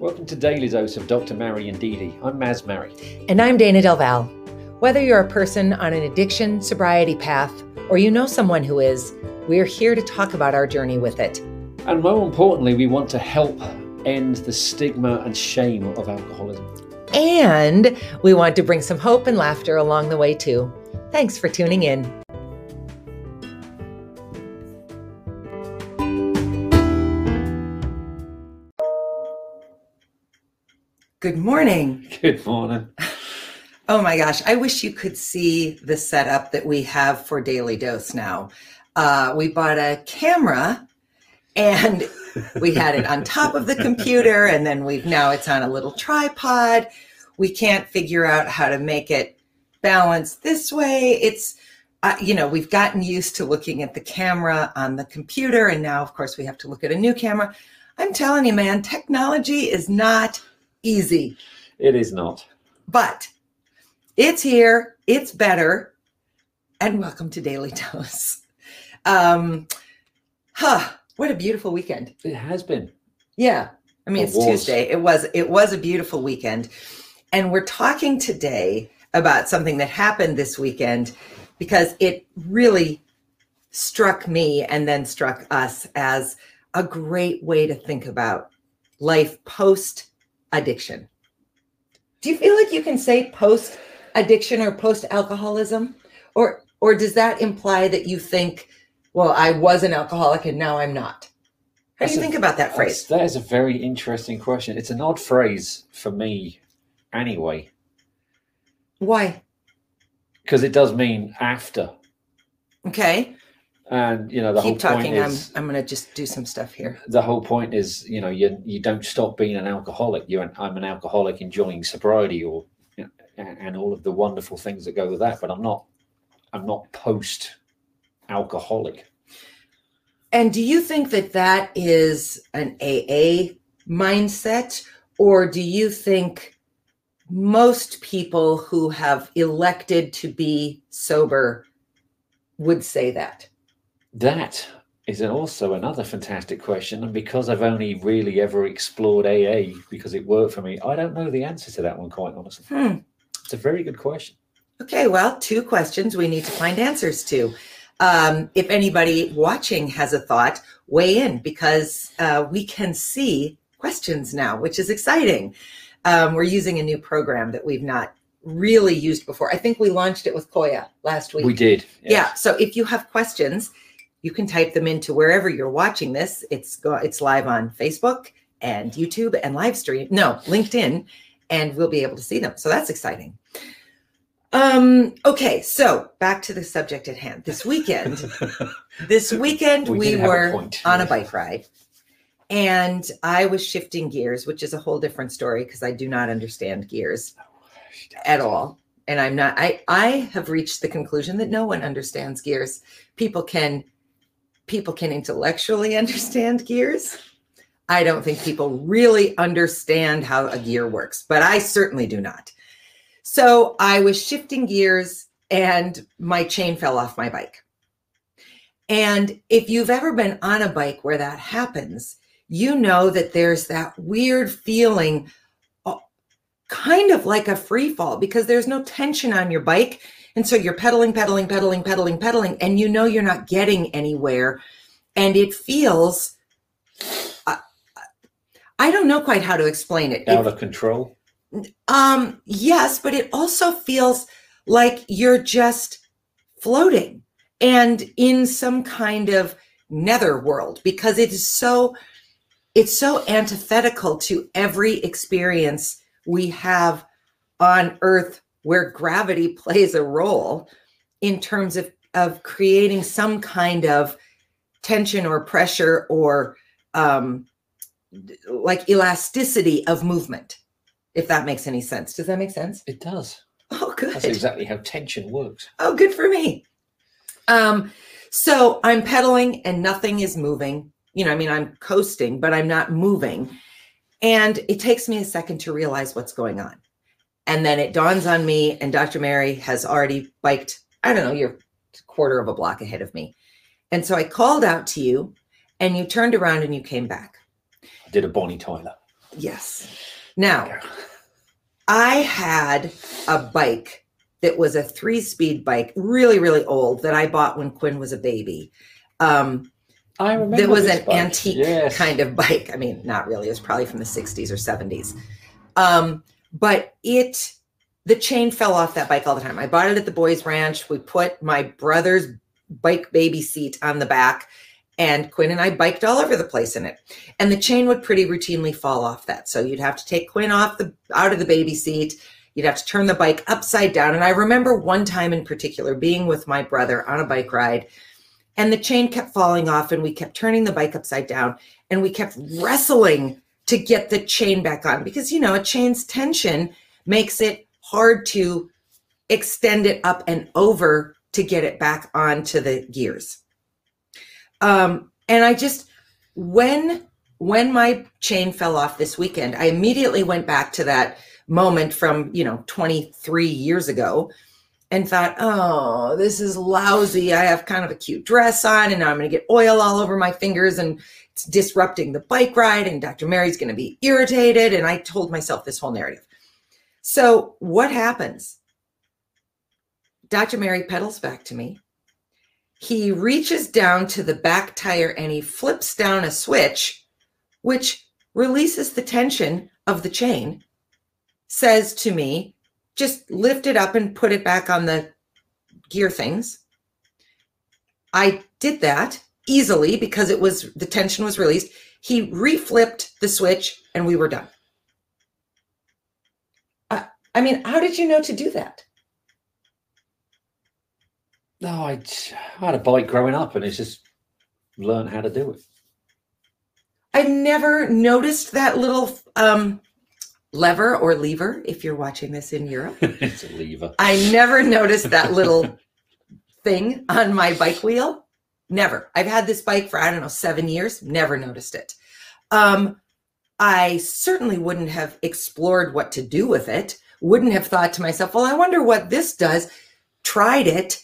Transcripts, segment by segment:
Welcome to Daily Dose of Dr. Mary and Dee Dee. I'm Maz Mary. And I'm Dayna Del Val. Whether you're a person on an addiction sobriety path or you know someone who is, we're here to talk about our journey with it. And more importantly, we want to help end the stigma and shame of alcoholism. And we want to bring some hope and laughter along the way, too. Thanks for tuning in. Good morning. Good morning. Oh my gosh, I wish you could see the setup that we have for Daily Dose now. Uh, we bought a camera and we had it on top of the computer, and then we've now it's on a little tripod. We can't figure out how to make it balance this way. It's uh, you know, we've gotten used to looking at the camera on the computer, and now, of course, we have to look at a new camera. I'm telling you, man, technology is not easy. It is not. But it's here, it's better. And welcome to Daily Dose. Um, huh, what a beautiful weekend. It has been. Yeah. I mean, it it's was. Tuesday. It was it was a beautiful weekend. And we're talking today about something that happened this weekend because it really struck me and then struck us as a great way to think about life post addiction. Do you feel like you can say post addiction or post alcoholism? Or or does that imply that you think, well, I was an alcoholic and now I'm not? How do you a, think about that phrase? That is a very interesting question. It's an odd phrase for me anyway. Why? Because it does mean after. Okay and you know the Keep whole talking. point is I'm I'm going to just do some stuff here. The whole point is you know you you don't stop being an alcoholic. You're an, I'm an alcoholic enjoying sobriety or you know, and all of the wonderful things that go with that. But I'm not I'm not post alcoholic. And do you think that that is an AA mindset, or do you think most people who have elected to be sober would say that? That is also another fantastic question. And because I've only really ever explored AA because it worked for me, I don't know the answer to that one, quite honestly. Hmm. It's a very good question. Okay, well, two questions we need to find answers to. Um, if anybody watching has a thought, weigh in because uh, we can see questions now, which is exciting. Um, we're using a new program that we've not really used before. I think we launched it with Koya last week. We did. Yes. Yeah. So if you have questions, you can type them into wherever you're watching this. It's go, it's live on Facebook and YouTube and live stream. No, LinkedIn, and we'll be able to see them. So that's exciting. Um, okay, so back to the subject at hand. This weekend, this weekend we, we were a on a bike ride and I was shifting gears, which is a whole different story because I do not understand gears at all. And I'm not I I have reached the conclusion that no one understands gears. People can people can intellectually understand gears. I don't think people really understand how a gear works, but I certainly do not. So I was shifting gears and my chain fell off my bike. And if you've ever been on a bike where that happens, you know that there's that weird feeling, uh, kind of like a free fall, because there's no tension on your bike and so you're pedaling, pedaling, pedaling, pedaling, pedaling, and you know you're not getting anywhere. And it feels, uh, I don't know quite how to explain it. Out of control? Um, yes, but it also feels like you're just floating and in some kind of nether world because it is so it's so antithetical to every experience we have on earth where gravity plays a role in terms of, of creating some kind of tension or pressure or um, like elasticity of movement, if that makes any sense. Does that make sense? It does. Oh, good. That's exactly how tension works. Oh, good for me. Um, so I'm pedaling and nothing is moving. You know, I mean, I'm coasting, but I'm not moving. And it takes me a second to realize what's going on. And then it dawns on me, and Dr. Mary has already biked, I don't know, you're a quarter of a block ahead of me. And so I called out to you, and you turned around and you came back. I did a Bonnie Tyler. Yes. Now, I had a bike that was a three speed bike, really, really old, that I bought when Quinn was a baby. Um, I remember. that was this an bike. antique Yes. kind of bike. I mean, not really. It was probably from the 60s or 70s. Um, but it, the chain fell off that bike all the time. I bought it at the boys' ranch. We put my brother's bike baby seat on the back, and Quinn and I biked all over the place in it. And the chain would pretty routinely fall off that. So you'd have to take Quinn off the out of the baby seat. You'd have to turn the bike upside down. And I remember one time in particular being with my brother on a bike ride, and the chain kept falling off, and we kept turning the bike upside down, and we kept wrestling to get the chain back on because you know a chain's tension makes it hard to extend it up and over to get it back onto the gears. Um, and I just when when my chain fell off this weekend, I immediately went back to that moment from you know 23 years ago and thought, oh, this is lousy. I have kind of a cute dress on, and now I'm going to get oil all over my fingers, and it's disrupting the bike ride, and Dr. Mary's going to be irritated. And I told myself this whole narrative. So, what happens? Dr. Mary pedals back to me. He reaches down to the back tire and he flips down a switch, which releases the tension of the chain, says to me, just lift it up and put it back on the gear things. I did that easily because it was the tension was released. He reflipped the switch and we were done. I, I mean, how did you know to do that? No, I, I had a bike growing up, and it's just learned how to do it. I never noticed that little um, lever or lever if you're watching this in Europe. it's a lever. I never noticed that little thing on my bike wheel. Never. I've had this bike for, I don't know, seven years, never noticed it. Um, I certainly wouldn't have explored what to do with it, wouldn't have thought to myself, well, I wonder what this does. Tried it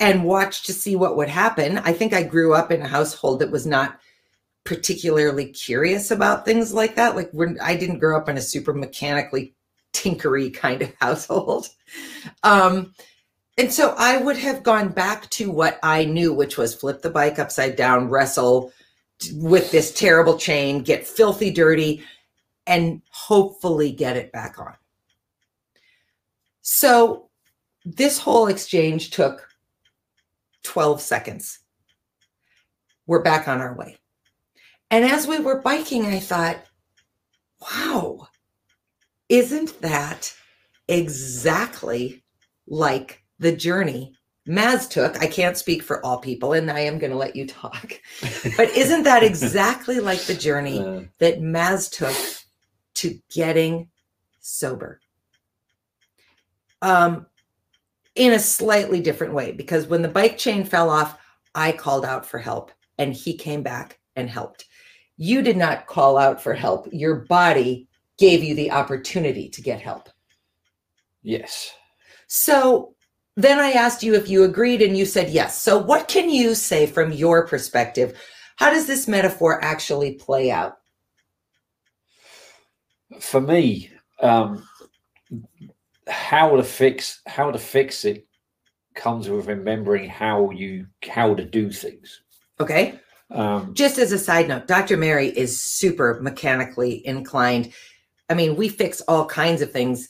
and watched to see what would happen. I think I grew up in a household that was not particularly curious about things like that. Like when I didn't grow up in a super mechanically tinkery kind of household. Um, and so I would have gone back to what I knew, which was flip the bike upside down, wrestle with this terrible chain, get filthy dirty, and hopefully get it back on. So this whole exchange took 12 seconds. We're back on our way. And as we were biking, I thought, wow, isn't that exactly like the journey Maz took? I can't speak for all people, and I am going to let you talk. But isn't that exactly like the journey Uh, that Maz took to getting sober? Um, in a slightly different way, because when the bike chain fell off, I called out for help and he came back and helped. You did not call out for help. Your body gave you the opportunity to get help. yes. So then I asked you if you agreed and you said yes. So, what can you say from your perspective? How does this metaphor actually play out? For me, um, how to fix how to fix it comes with remembering how you how to do things. Okay. Um, Just as a side note, Dr. Mary is super mechanically inclined. I mean, we fix all kinds of things.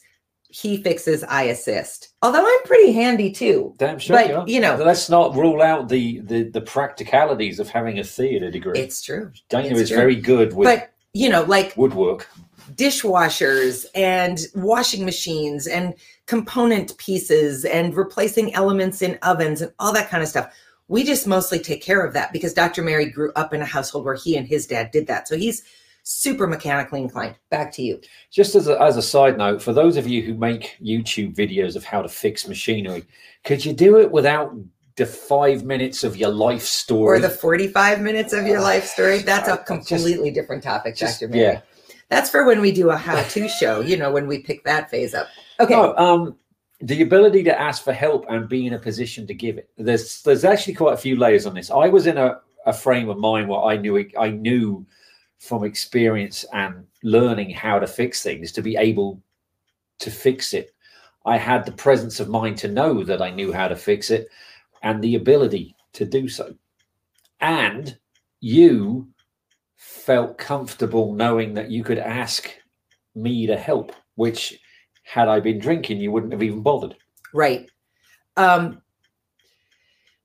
He fixes, I assist. Although I'm pretty handy too. damn sure. But, you are. you know- let's not rule out the the, the practicalities of having a theatre degree. It's true. Dayna it's is true. very good with But, you know, like woodwork. dishwashers and washing machines and component pieces and replacing elements in ovens and all that kind of stuff. We just mostly take care of that because Dr. Mary grew up in a household where he and his dad did that. So he's super mechanically inclined. Back to you. Just as a, as a side note, for those of you who make YouTube videos of how to fix machinery, could you do it without the five minutes of your life story? Or the 45 minutes of your life story. That's a just- completely different topic, just- Dr. Mary. yeah. That's for when we do a how-to show, you know, when we pick that phase up. Okay. No, um, the ability to ask for help and be in a position to give it. There's there's actually quite a few layers on this. I was in a, a frame of mind where I knew it, I knew from experience and learning how to fix things to be able to fix it. I had the presence of mind to know that I knew how to fix it and the ability to do so. And you felt comfortable knowing that you could ask me to help, which had I been drinking, you wouldn't have even bothered. Right. Um,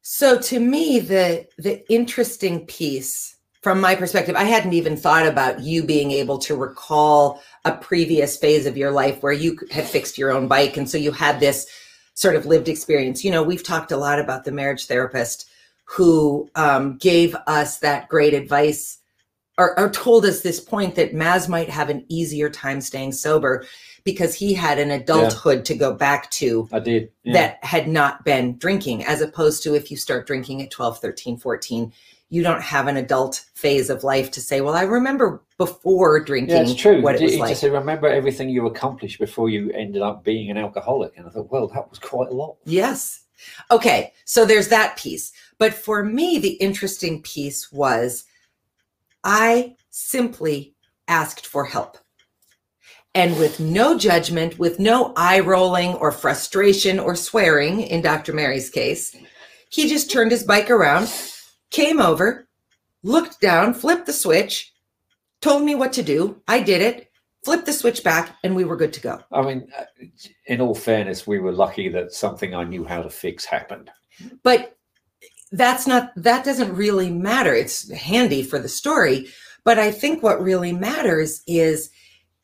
so to me, the the interesting piece from my perspective, I hadn't even thought about you being able to recall a previous phase of your life where you had fixed your own bike. And so you had this sort of lived experience. You know, we've talked a lot about the marriage therapist who um, gave us that great advice or, or told us this point that Maz might have an easier time staying sober because he had an adulthood yeah. to go back to I did yeah. that had not been drinking as opposed to if you start drinking at 12 13 14 you don't have an adult phase of life to say, well, I remember before drinking yeah, it's true. what it was you like. Just remember everything you accomplished before you ended up being an alcoholic. And I thought, well, that was quite a lot. Yes. Okay. So there's that piece. But for me, the interesting piece was I simply asked for help. And with no judgment, with no eye rolling or frustration or swearing in Dr. Mary's case, he just turned his bike around came over, looked down, flipped the switch, told me what to do. I did it, flipped the switch back, and we were good to go. I mean, uh, in all fairness, we were lucky that something I knew how to fix happened. But that's not, that doesn't really matter. It's handy for the story. But I think what really matters is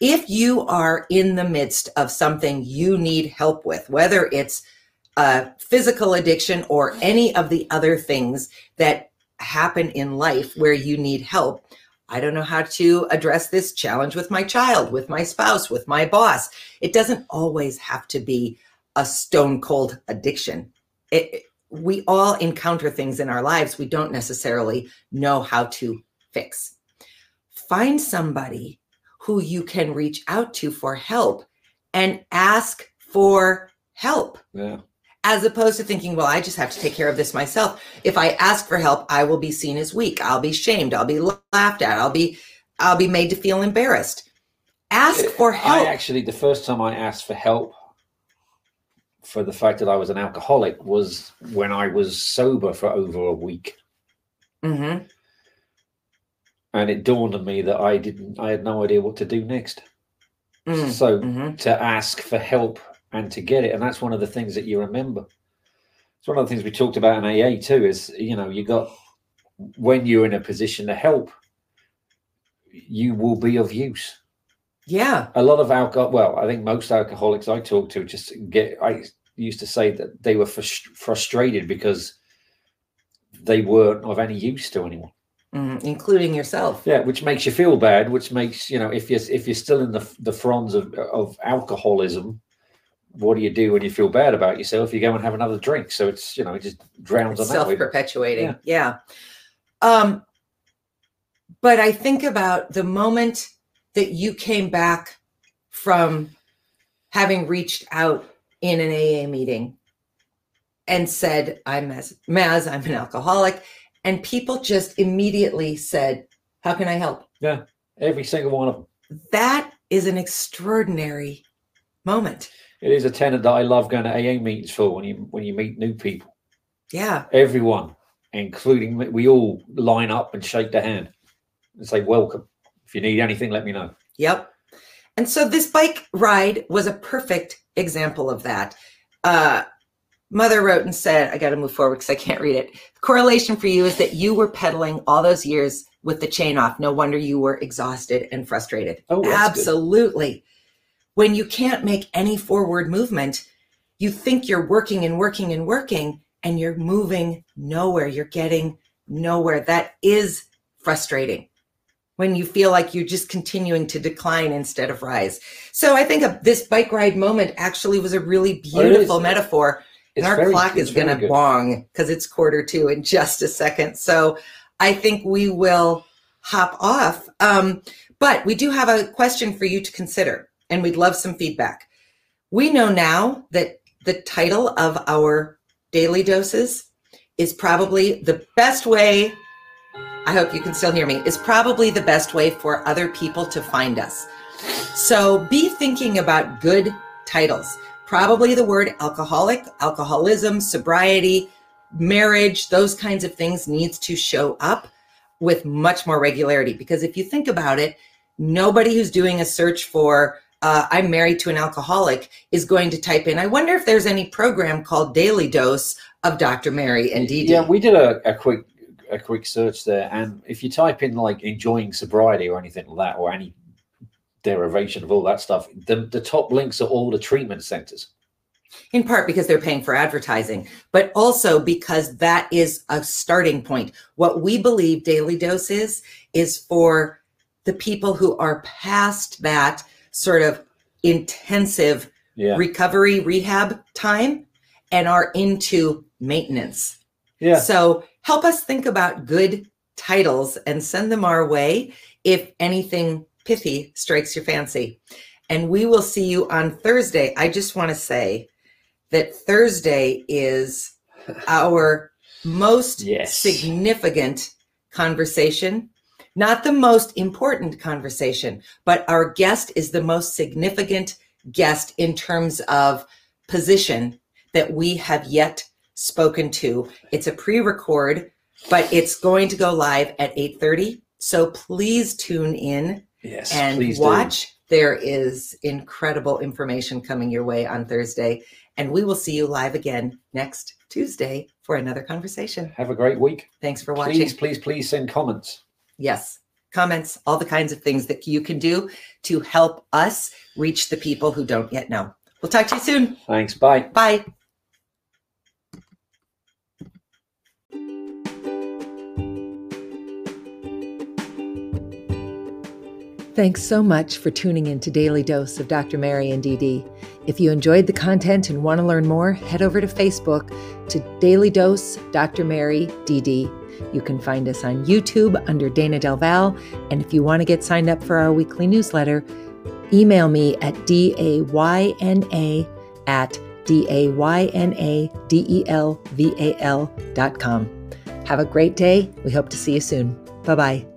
if you are in the midst of something you need help with, whether it's a physical addiction or any of the other things that happen in life where you need help. I don't know how to address this challenge with my child, with my spouse, with my boss. It doesn't always have to be a stone cold addiction. It, we all encounter things in our lives we don't necessarily know how to fix. Find somebody who you can reach out to for help and ask for help. Yeah as opposed to thinking, well, I just have to take care of this myself. If I ask for help, I will be seen as weak. I'll be shamed. I'll be laughed at. I'll be, I'll be made to feel embarrassed. Ask for help. I actually, the first time I asked for help for the fact that I was an alcoholic was when I was sober for over a week. Mm-hmm. And it dawned on me that I didn't, I had no idea what to do next. Mm-hmm. So mm-hmm. to ask for help and to get it. And that's one of the things that you remember. It's one of the things we talked about in AA too is, you know, you got, when you're in a position to help, you will be of use. Yeah. A lot of alcohol, well, I think most alcoholics I talk to just get, I used to say that they were frustrated because they weren't of any use to anyone. Mm, including yourself. Yeah, which makes you feel bad. Which makes you know if you're if you're still in the the fronds of of alcoholism, what do you do when you feel bad about yourself? You go and have another drink. So it's, you know, it just drowns it's on self perpetuating. Yeah. yeah. Um, but I think about the moment that you came back from having reached out in an AA meeting and said, I'm Maz, Maz, I'm an alcoholic. And people just immediately said, How can I help? Yeah. Every single one of them. That is an extraordinary moment it is a tenet that I love going to AA meetings for when you when you meet new people. Yeah. Everyone, including we all line up and shake the hand and say welcome. If you need anything, let me know. Yep. And so this bike ride was a perfect example of that. Uh, Mother wrote and said, I got to move forward because I can't read it. The correlation for you is that you were pedaling all those years with the chain off. No wonder you were exhausted and frustrated. Oh, absolutely. Good when you can't make any forward movement, you think you're working and working and working and you're moving nowhere. You're getting nowhere. That is frustrating when you feel like you're just continuing to decline instead of rise. So I think this bike ride moment actually was a really oh, beautiful metaphor. And our clock is going to bong because it's quarter to in just a second. So I think we will hop off. Um, but we do have a question for you to consider and we'd love some feedback. We know now that the title of our daily doses is probably the best way I hope you can still hear me, is probably the best way for other people to find us. So be thinking about good titles. Probably the word alcoholic, alcoholism, sobriety, marriage, those kinds of things needs to show up with much more regularity. Because if you think about it, nobody who's doing a search for uh, I'm married to an alcoholic is going to type in, I wonder if there's any program called Daily Dose of Dr. Mary and DD. Yeah, we did a, a quick a quick search there, and if you type in like enjoying sobriety or anything like that, or any derivation of all that stuff, the, the top links are all the treatment centers. In part because they're paying for advertising, but also because that is a starting point. What we believe Daily Dose is, is for the people who are past that sort of intensive Yeah, recovery rehab time and are into maintenance. yeah. So help us think about good titles and send them our way if anything pithy strikes your fancy. And we will see you on Thursday. I just want to say that Thursday is our most Yes. significant conversation. Not the most important conversation, but our guest is the most significant guest in terms of position that we have yet spoken to. It's a pre-record, but it's going to go live at 8:30. So please tune in Yes, and please do. watch. There is incredible information coming your way on Thursday, and we will see you live again next Tuesday for another conversation. Have a great week. Thanks for watching. Please, please, please send comments. Yes, comments, all the kinds of things that you can do to help us reach the people who don't yet know. We'll talk to you soon. Thanks. Bye. Bye. Thanks so much for tuning in to Daily Dose of Dr. Mary and DD. If you enjoyed the content and want to learn more, head over to Facebook to Daily Dose Dr. Mary DD. You can find us on YouTube under Dayna Del Val. And if you want to get signed up for our weekly newsletter, email me at dayna at d-a-y-n-a-d-e-l-v-a-l dot com. Have a great day. We hope to see you soon. Bye-bye.